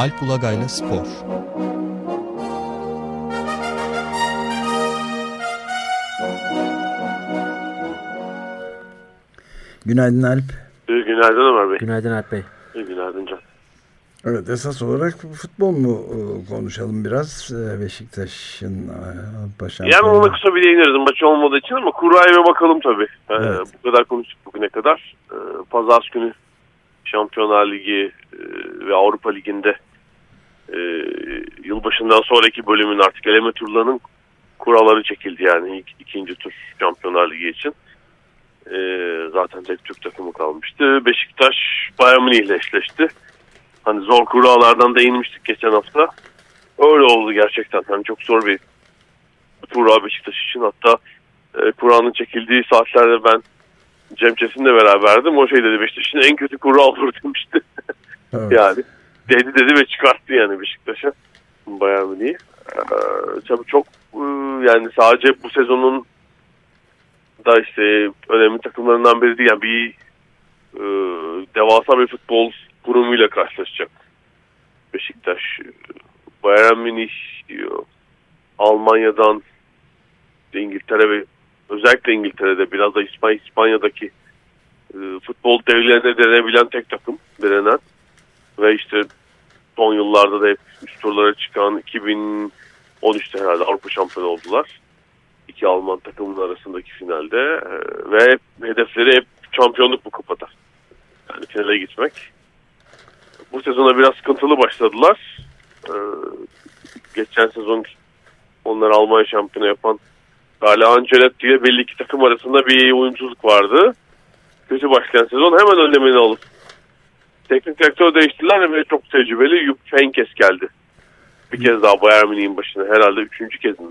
Alp Ulagay'la Spor Günaydın Alp. Günaydın Ömer Bey. Günaydın Alp Bey. Günaydın Can. Evet esas olarak futbol mu e, konuşalım biraz e, Beşiktaş'ın başa. Yani ona kısa bir değiniriz maçı olmadığı için ama kuraya bakalım tabii. Evet. bu kadar konuştuk bugüne kadar. Pazar günü Şampiyonlar Ligi ve Avrupa Ligi'nde yılbaşından sonraki bölümün artık eleme turlarının kuralları çekildi yani ilk, ikinci tur Şampiyonlar Ligi için. zaten tek Türk takımı kalmıştı. Beşiktaş Bayern Münih ile eşleşti. Hani zor kurallardan değinmiştik geçen hafta. Öyle oldu gerçekten. Hani çok zor bir kura Beşiktaş için. Hatta e, Kur'an'ın çekildiği saatlerde ben Cem Çetin'le beraberdim. O şey dedi Beşiktaş'ın en kötü kura olur demişti. Evet. yani dedi dedi ve çıkarttı yani Beşiktaş'a. Bayağı mı diye. Ee, tabii çok e, yani sadece bu sezonun da işte önemli takımlarından biri değil. Yani bir e, devasa bir futbol kurumuyla karşılaşacak. Beşiktaş, Bayern Münih, Almanya'dan İngiltere ve özellikle İngiltere'de biraz da İspanya, İspanya'daki e, futbol devlerine denebilen tek takım direnen ve işte son yıllarda da hep üst turlara çıkan 2013'te herhalde Avrupa şampiyonu oldular. İki Alman takımın arasındaki finalde e, ve hedefleri hep şampiyonluk bu kupada. Yani finale gitmek bu sezona biraz sıkıntılı başladılar. Ee, geçen sezon onları Almanya şampiyonu yapan Gale Ancelotti ile belli ki takım arasında bir uyumsuzluk vardı. Kötü başlayan sezon hemen önlemini alıp teknik direktör değiştiler ve çok tecrübeli Jupp Heynckes geldi. Bir kez daha Bayern Münih'in başına herhalde üçüncü kez mi?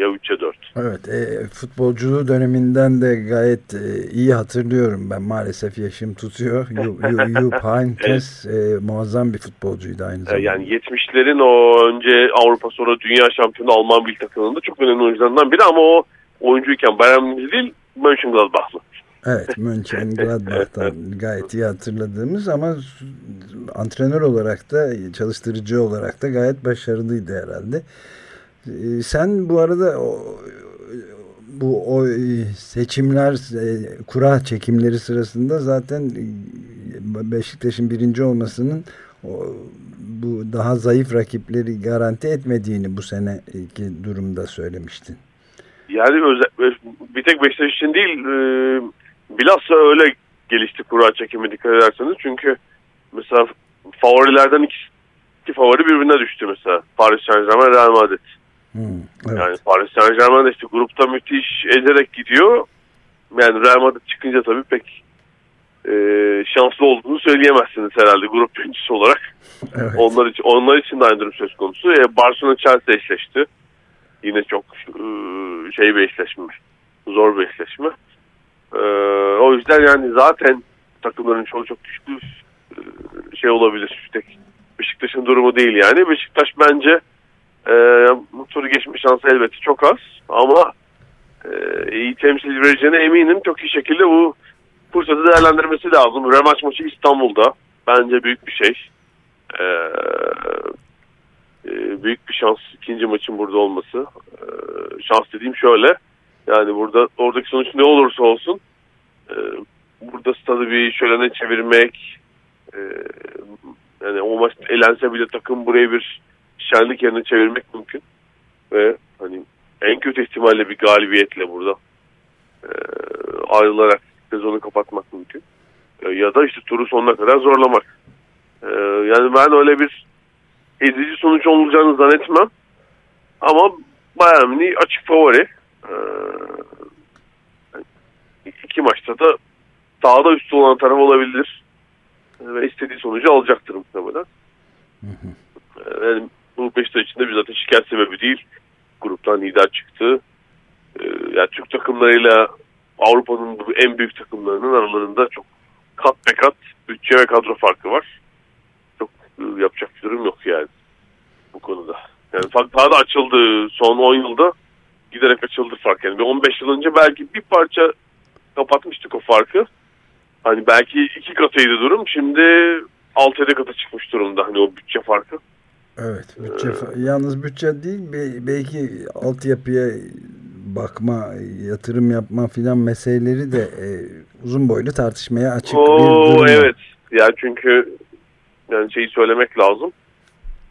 ya 3'e 4. Evet e, futbolculuğu döneminden de gayet e, iyi hatırlıyorum ben maalesef yaşım tutuyor. Jupp Heynckes e, muazzam bir futbolcuydu aynı zamanda. Yani 70'lerin o önce Avrupa sonra Dünya şampiyonu Alman bir takımında çok önemli oyuncularından biri ama o oyuncuyken Bayern Münih değil Mönchengladbach'lı. Evet Mönchengladbach'tan gayet iyi hatırladığımız ama antrenör olarak da çalıştırıcı olarak da gayet başarılıydı herhalde. Ee, sen bu arada o, bu o seçimler e, kura çekimleri sırasında zaten e, Beşiktaş'ın birinci olmasının o, bu daha zayıf rakipleri garanti etmediğini bu seneki durumda söylemiştin. Yani özel, bir tek Beşiktaş için değil e, bilhassa öyle gelişti kura çekimi dikkat ederseniz. Çünkü mesela favorilerden iki, iki favori birbirine düştü mesela. Paris Saint Germain Real Madrid. Hmm, evet. Yani Paris Saint Germain işte grupta müthiş ezerek gidiyor. Yani Real Madrid çıkınca tabii pek e, şanslı olduğunu söyleyemezsiniz herhalde grup birincisi olarak. Evet. Onlar için onlar için de aynı durum söz konusu. E, Barcelona Chelsea eşleşti. Yine çok e, şey bir eşleşme. Zor bir eşleşme. E, o yüzden yani zaten takımların çoğu çok güçlü e, şey olabilir. Tek Beşiktaş'ın durumu değil yani. Beşiktaş bence e, turu geçme şansı elbette çok az ama e, iyi temsil vereceğine eminim. Çok iyi şekilde bu fırsatı değerlendirmesi lazım. Remaç maçı İstanbul'da. Bence büyük bir şey. E, e, büyük bir şans ikinci maçın burada olması. E, şans dediğim şöyle. Yani burada oradaki sonuç ne olursa olsun e, burada stadı bir şölene çevirmek e, yani o maç elense bile takım buraya bir şenlik yerine çevirmek mümkün. Ve hani en kötü ihtimalle bir galibiyetle burada e, ayrılarak sezonu kapatmak mümkün. E, ya da işte turu sonuna kadar zorlamak. E, yani ben öyle bir ezici sonuç olacağını zannetmem. Ama Bayern açık favori. Maçta da üstü olan taraf olabilir. E, ve istediği sonucu alacaktır muhtemelen. Hı hı. E, yani bu Beşiktaş için de bir zaten şikayet sebebi değil. Gruptan lider çıktı. Ee, yani Türk takımlarıyla Avrupa'nın en büyük takımlarının aralarında çok kat be kat bütçe ve kadro farkı var. Çok e, yapacak bir durum yok yani bu konuda. Yani fark daha da açıldı son 10 yılda giderek açıldı fark. Yani 15 yıl önce belki bir parça kapatmıştık o farkı. Hani belki iki katıydı durum. Şimdi 6-7 katı çıkmış durumda hani o bütçe farkı. Evet. Bütçe, ee, yalnız bütçe değil belki altyapıya bakma, yatırım yapma filan meseleleri de e, uzun boylu tartışmaya açık Oo, bir durum. Evet. Yani çünkü yani şeyi söylemek lazım.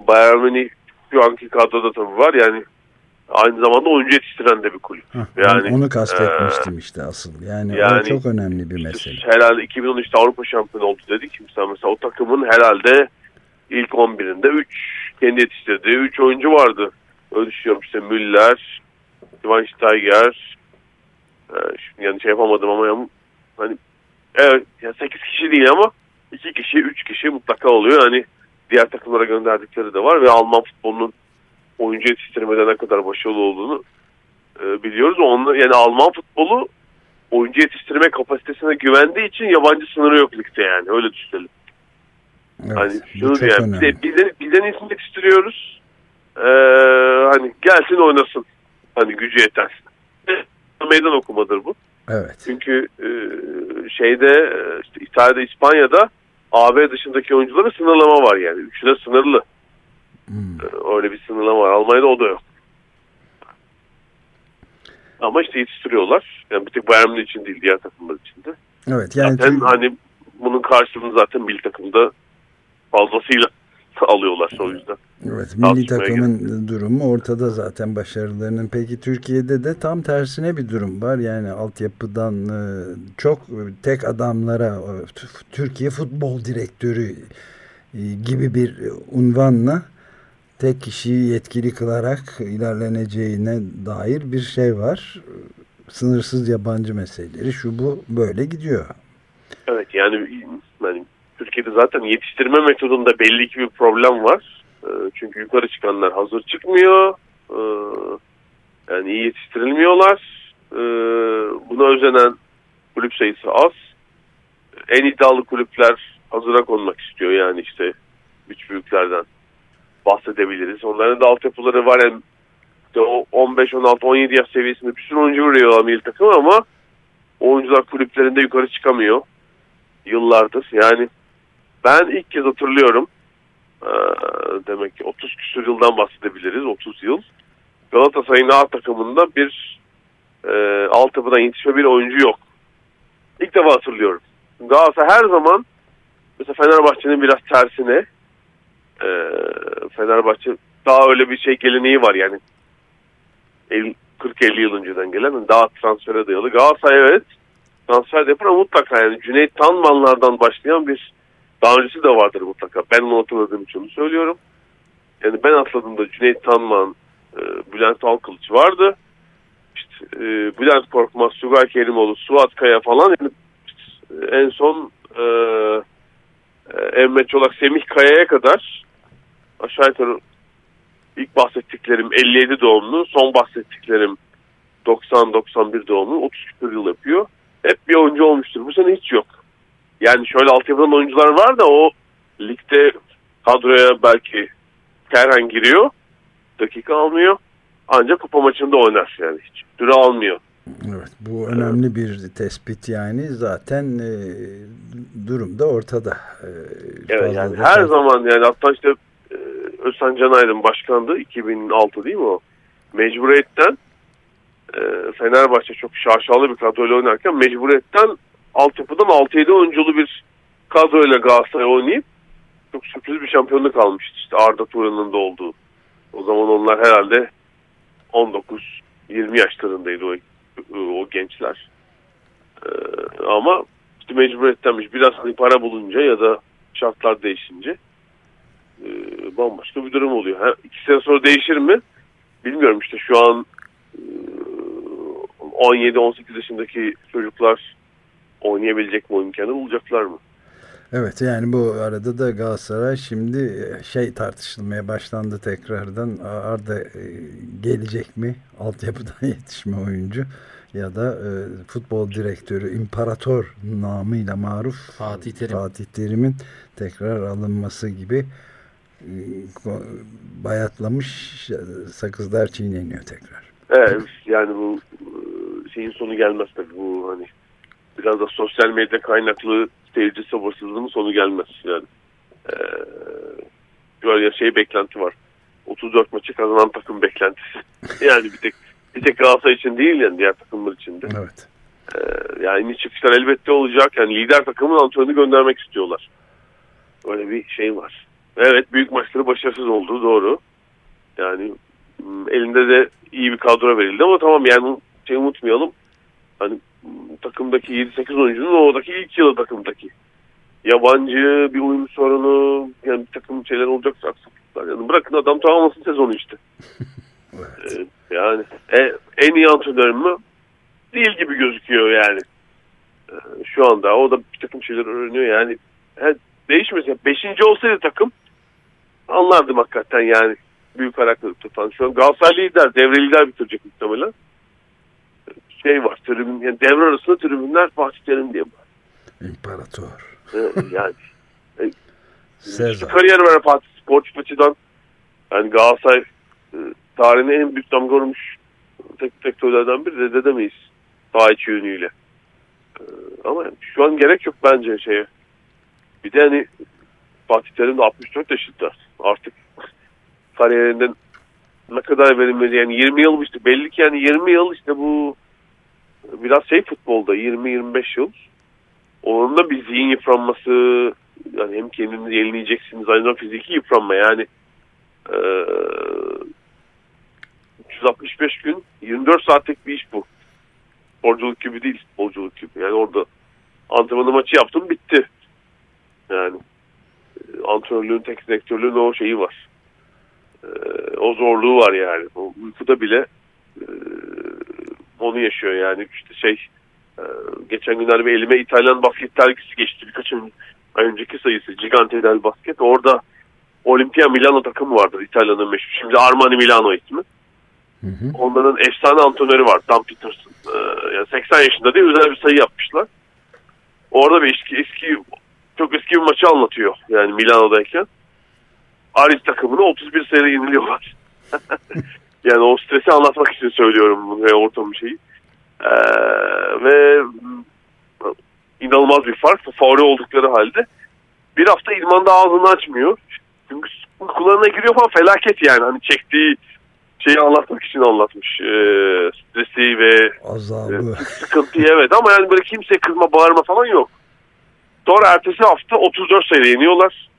Bayern Münih şu anki kadroda tabii var yani aynı zamanda oyuncu yetiştiren de bir kulüp. Heh, yani onu kastetmiştim e, işte asıl. Yani, yani o çok önemli bir mesele. Herhalde 2013'te Avrupa şampiyonu oldu dedik. Mesela, mesela o takımın herhalde ilk 11'inde 3 kendi yetiştirdiği 3 oyuncu vardı. Öyle düşünüyorum işte Müller, Schweinsteiger e, yani şey yapamadım ama hani evet ya 8 kişi değil ama 2 kişi 3 kişi mutlaka oluyor. Hani diğer takımlara gönderdikleri de var ve Alman futbolunun oyuncu yetiştirmede ne kadar başarılı olduğunu e, biliyoruz. Onu, yani Alman futbolu oyuncu yetiştirme kapasitesine güvendiği için yabancı sınırı yok ligde yani öyle düşünelim. Evet, hani şunu yani bize, bizden, bizden isim yetiştiriyoruz. Ee, hani gelsin oynasın. Hani gücü yeter. Meydan okumadır bu. Evet. Çünkü e, şeyde işte İtalya'da, İspanya'da AB dışındaki oyunculara sınırlama var yani. Üçüne sınırlı. Hmm. E, öyle bir sınırlama var. Almanya'da o da yok. Ama işte yetiştiriyorlar. Yani bir tek Bayern için değil diğer takımlar için de. Evet yani zaten çünkü... hani bunun karşılığını zaten milli takımda fazlasıyla alıyorlar o yüzden. Evet milli takımın gibi. durumu ortada zaten başarılarının. Peki Türkiye'de de tam tersine bir durum var. Yani altyapıdan e, çok tek adamlara e, Türkiye Futbol Direktörü e, gibi bir unvanla tek kişiyi yetkili kılarak ilerleneceğine dair bir şey var. Sınırsız yabancı meseleleri şu bu böyle gidiyor. Evet yani, yani Türkiye'de zaten yetiştirme metodunda belli ki bir problem var. Ee, çünkü yukarı çıkanlar hazır çıkmıyor. Ee, yani iyi yetiştirilmiyorlar. Ee, buna özenen kulüp sayısı az. En iddialı kulüpler hazıra konmak istiyor. Yani işte üç büyüklerden bahsedebiliriz. Onların da altyapıları var. Yani işte o 15, 16, 17 yaş seviyesinde bir sürü oyuncu vuruyor milli takım ama oyuncular kulüplerinde yukarı çıkamıyor. Yıllardır. Yani ben ilk kez hatırlıyorum. Demek ki 30 küsur yıldan bahsedebiliriz. 30 yıl. Galatasaray'ın A takımında bir e, altyapıdan yetişme bir oyuncu yok. İlk defa hatırlıyorum. Galatasaray her zaman mesela Fenerbahçe'nin biraz tersine e, Fenerbahçe daha öyle bir şey geleneği var yani 40-50 yıl önceden gelen daha transfere dayalı. Galatasaray evet transfer yapar ama mutlaka yani Cüneyt Tanmanlardan başlayan bir daha öncesi de vardır mutlaka. Ben onu hatırladığım için onu söylüyorum. Yani ben atladığımda Cüneyt Tanman, e, Bülent Alkılıç vardı. İşte, e, Bülent Korkmaz, Sugay Kerimoğlu, Suat Kaya falan. Yani, işte, en son e, e, Emmet Çolak, Semih Kaya'ya kadar aşağı yukarı ilk bahsettiklerim 57 doğumlu, son bahsettiklerim 90-91 doğumlu, 30 küsur yıl yapıyor. Hep bir oyuncu olmuştur. Bu sene hiç yok. Yani şöyle altyapıdan oyuncular var da o ligde kadroya belki Kerhen giriyor. Dakika almıyor. Ancak kupa maçında oynar yani hiç. Süre almıyor. Evet bu önemli bir tespit yani zaten e, durum da ortada. E, evet yani her zaman yani hatta işte Özcan Canaydın başkandı 2006 değil mi o? Mecburiyetten e, Fenerbahçe çok şaşalı bir kadroyla oynarken mecburiyetten altyapıdan 6-7 oyunculu bir kadroyla Galatasaray oynayıp çok sürpriz bir şampiyonluk almıştı. İşte Arda Turan'ın da olduğu. O zaman onlar herhalde 19-20 yaşlarındaydı o, o gençler. Ee, ama işte mecburiyettenmiş. Biraz hani para bulunca ya da şartlar değişince e, bambaşka bir durum oluyor. Ha, iki sene sonra değişir mi? Bilmiyorum işte şu an e, 17-18 yaşındaki çocuklar oynayabilecek mi o imkanı bulacaklar mı? Evet yani bu arada da Galatasaray şimdi e, şey tartışılmaya başlandı tekrardan Arda e, gelecek mi altyapıdan yetişme oyuncu ya da e, futbol direktörü imparator namıyla maruf Fatih, Terim. Fatih Terim'in tekrar alınması gibi bayatlamış sakızlar çiğneniyor tekrar. Evet yani bu e, şeyin sonu gelmez tabii bu hani biraz da sosyal medya kaynaklı seyirci sabırsızlığının sonu gelmez yani. Ee, böyle şey beklenti var. 34 maçı kazanan takım beklentisi. yani bir tek bir tek Galatasaray için değil yani diğer takımlar için de. Evet. Ee, yani çıkışlar elbette olacak. Yani lider takımın antrenörünü göndermek istiyorlar. Öyle bir şey var. Evet büyük maçları başarısız olduğu doğru. Yani elinde de iyi bir kadro verildi ama tamam yani şey unutmayalım. Hani takımdaki 7-8 oyuncunun oradaki ilk yılı takımdaki. Yabancı bir uyum sorunu yani bir takım şeyler olacak aksaklıklar. Yani bırakın adam tamamlasın sezonu işte. evet. Ee, yani e, en iyi antrenör mü? Değil gibi gözüküyor yani. Ee, şu anda o da bir takım şeyler öğreniyor yani. He, değişmesin. Beşinci olsaydı takım anlardım hakikaten yani. Büyük karakter tutan. Şu an Galatasaray lider, devre lider bitirecek muhtemelen. Şey var, tribün, yani devre arasında tribünler Fatih Terim diye var. İmparator. yani. E, Sezar. Kariyer var Fatih sportif açıdan. Yani Galatasaray e, tarihine en büyük damga vurmuş tek sektörlerden biri de dedemeyiz. Daha içi yönüyle. E, ama şu an gerek yok bence şeye. Bir de hani Fatih Terim de 64 yaşında. Artık kariyerinden ne kadar verilmeli yani 20 yıl işte belli ki yani 20 yıl işte bu biraz şey futbolda 20-25 yıl onun da bir zihin yıpranması yani hem kendinizi yenileyeceksiniz aynı zamanda fiziki yıpranma yani e, 365 gün 24 saatlik bir iş bu. Sporculuk gibi değil futbolculuk gibi. Yani orada antrenmanı maçı yaptım bitti. Yani antrenörlüğün, teknik direktörlüğün o şeyi var. E, o zorluğu var yani. O uykuda bile e, onu yaşıyor yani. işte şey e, geçen günler bir elime İtalyan basket dergisi geçti. Birkaç ay önceki sayısı Gigante del Basket. Orada Olimpia Milano takımı vardır İtalya'nın meşhur. Şimdi Armani Milano ismi. Hı hı. Onların efsane antrenörü var Dan Peterson. Ee, yani 80 yaşında değil özel bir sayı yapmışlar. Orada bir eski, eski çok eski bir maçı anlatıyor. Yani Milano'dayken. Aris takımını 31 sayıda yeniliyorlar. yani o stresi anlatmak için söylüyorum ve ortamı şeyi. Ee, ve inanılmaz bir fark. Favori oldukları halde bir hafta idmanda ağzını açmıyor. Çünkü kulağına giriyor falan felaket yani. Hani çektiği şeyi anlatmak için anlatmış. E, stresi ve Azabı. E, sıkıntıyı evet ama yani böyle kimse kızma bağırma falan yok. Sonra ertesi hafta 34 sayıda yeniyorlar.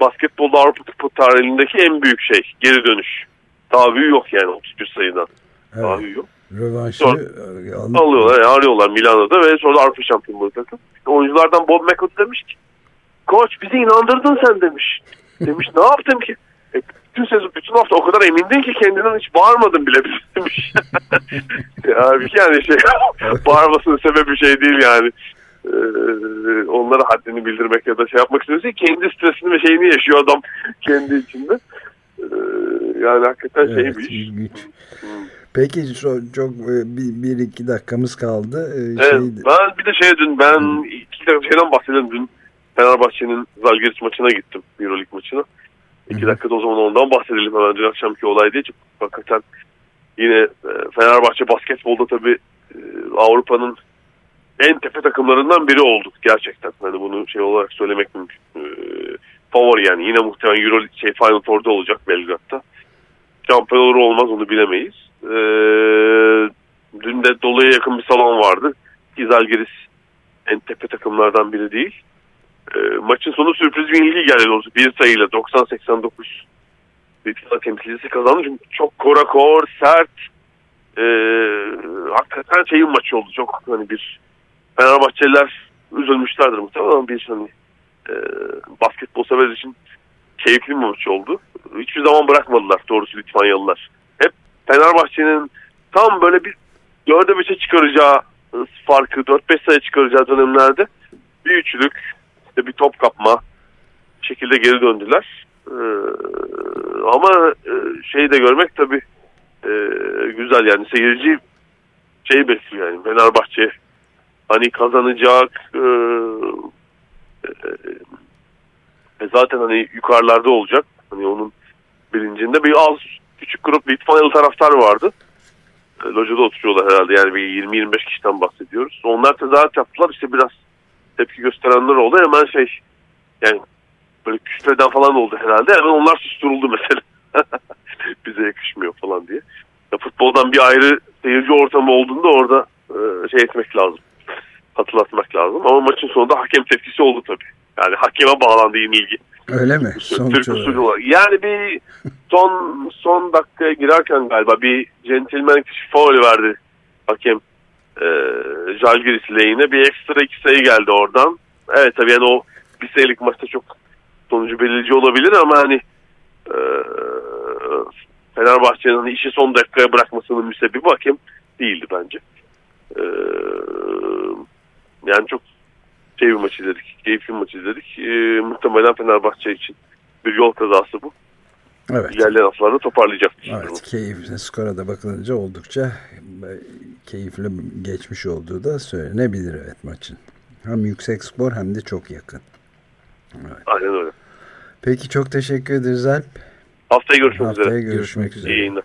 Basketbolda Avrupa tarihindeki en büyük şey geri dönüş. Daha yok yani 31 sayıdan. Evet. Daha büyük yok. Rövanşı sonra, e, alıyorlar, yani arıyorlar Milano'da ve sonra Avrupa şampiyonluğu takım. İşte oyunculardan Bob McCoy demiş ki Koç bizi inandırdın sen demiş. Demiş ne yaptım ki? E, bütün sezon, bütün hafta o kadar emindin ki kendinden hiç bağırmadın bile demiş. ya bir yani şey bağırmasının sebebi şey değil yani. Ee, onlara haddini bildirmek ya da şey yapmak istiyorsa kendi stresini ve şeyini yaşıyor adam kendi içinde. Ee, yani hakikaten şey evet, şey bir iş. Hmm. Peki çok, çok e, bir, bir iki dakikamız kaldı. Ee, evet, şey... Ben bir de şey dün ben hmm. iki dakika şeyden bahsedelim dün Fenerbahçe'nin Zalgiris maçına gittim Euroleague maçına. İki dakikada o zaman ondan bahsedelim hemen dün akşamki olay diye. Çünkü hakikaten yine e, Fenerbahçe basketbolda tabii e, Avrupa'nın en tepe takımlarından biri olduk gerçekten. Hani bunu şey olarak söylemek mümkün. E, favori yani yine muhtemelen Euro şey Final Four'da olacak Belgrad'da. Şampiyon olur olmaz onu bilemeyiz. E, dün de doluya yakın bir salon vardı. Zalgiris en tepe takımlardan biri değil. E, maçın sonu sürpriz bir ilgi geldi doğrusu. Bir sayıyla 90-89 Bitcoin temsilcisi kazandı. Çünkü çok korakor, sert e, hakikaten şeyin maçı oldu. Çok hani bir Fenerbahçeliler üzülmüşlerdir muhtemelen ama bir hani e, basketbol sever için keyifli bir maç oldu. Hiçbir zaman bırakmadılar doğrusu Litvanyalılar. Hep Fenerbahçe'nin tam böyle bir 4'e 5'e çıkaracağı farkı 4-5 sayı çıkaracağı dönemlerde bir üçlük işte bir top kapma şekilde geri döndüler. Ee, ama e, şeyi de görmek tabii e, güzel yani seyirci şey bekliyor yani Fenerbahçe hani kazanacak e, e, zaten hani yukarılarda olacak hani onun bilincinde bir az küçük grup Litvanyalı taraftar vardı. E, locada oturuyorlar herhalde yani bir 20-25 kişiden bahsediyoruz. Onlar tezahürat yaptılar işte biraz tepki gösterenler oldu. Hemen şey yani böyle küfreden falan oldu herhalde. Hemen onlar susturuldu mesela. Bize yakışmıyor falan diye. Ya futboldan bir ayrı seyirci ortamı olduğunda orada e, şey etmek lazım. Hatırlatmak lazım. Ama maçın sonunda hakem tepkisi oldu tabii. Yani hakeme bağlandı ilgi. Öyle mi? Sonuç Türk usulü olarak. Yani bir son son dakikaya girerken galiba bir centilmen faul verdi hakem e, Jalgiris lehine. Bir ekstra iki sayı geldi oradan. Evet tabii yani o bir sayılık maçta çok sonucu belirleyici olabilir ama hani e, Fenerbahçe'nin hani işi son dakikaya bırakmasının müsebbibi hakem değildi bence. E, yani çok şey bir maç izledik. Keyifli bir maç izledik. E, muhtemelen Fenerbahçe için bir yol kazası bu. Evet. İlerleyen haftalarda toparlayacaktır. Evet, keyifli. Skora da bakılınca oldukça keyifli geçmiş olduğu da söylenebilir evet maçın. Hem yüksek skor hem de çok yakın. Evet. Aynen öyle. Peki çok teşekkür ederiz Alp. Haftaya görüşmek Haftaya üzere. görüşmek, görüşmek üzere. İyi yayınlar.